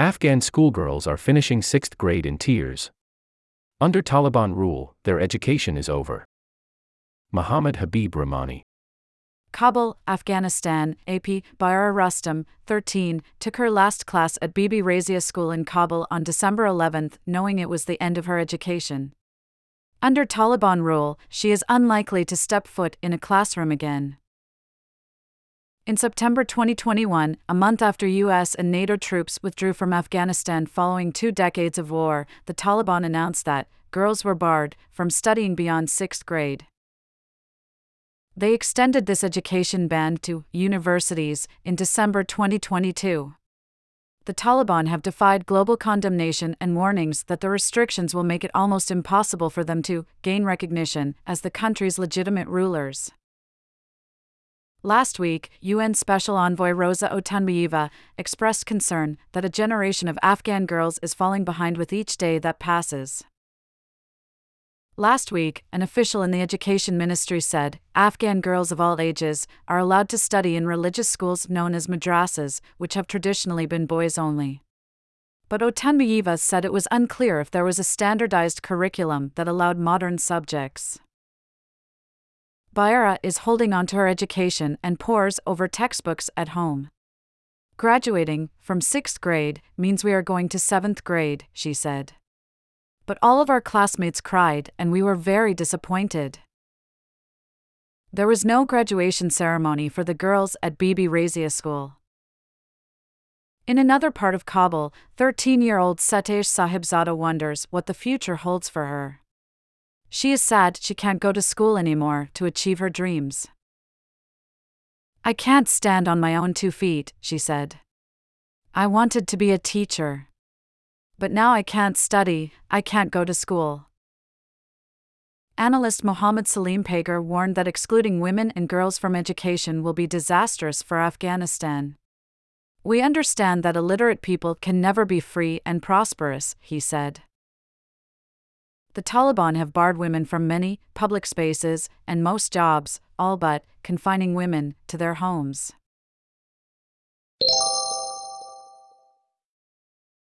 Afghan schoolgirls are finishing sixth grade in tears. Under Taliban rule, their education is over. Muhammad Habib Rahmani. Kabul, Afghanistan, AP, Bahara Rustam, 13, took her last class at Bibi Razia School in Kabul on December 11, knowing it was the end of her education. Under Taliban rule, she is unlikely to step foot in a classroom again. In September 2021, a month after US and NATO troops withdrew from Afghanistan following two decades of war, the Taliban announced that girls were barred from studying beyond sixth grade. They extended this education ban to universities in December 2022. The Taliban have defied global condemnation and warnings that the restrictions will make it almost impossible for them to gain recognition as the country's legitimate rulers. Last week, UN Special Envoy Rosa Otunbayeva expressed concern that a generation of Afghan girls is falling behind with each day that passes. Last week, an official in the Education Ministry said Afghan girls of all ages are allowed to study in religious schools known as madrasas, which have traditionally been boys only. But Otunbayeva said it was unclear if there was a standardized curriculum that allowed modern subjects. Bahara is holding on to her education and pores over textbooks at home. Graduating from sixth grade means we are going to seventh grade, she said. But all of our classmates cried, and we were very disappointed. There was no graduation ceremony for the girls at Bibi Razia School. In another part of Kabul, 13 year old Setayesh Sahibzada wonders what the future holds for her. She is sad she can't go to school anymore to achieve her dreams. I can't stand on my own two feet, she said. I wanted to be a teacher. But now I can't study, I can't go to school. Analyst Mohammed Salim Pagar warned that excluding women and girls from education will be disastrous for Afghanistan. We understand that illiterate people can never be free and prosperous, he said the Taliban have barred women from many public spaces and most jobs, all but confining women to their homes.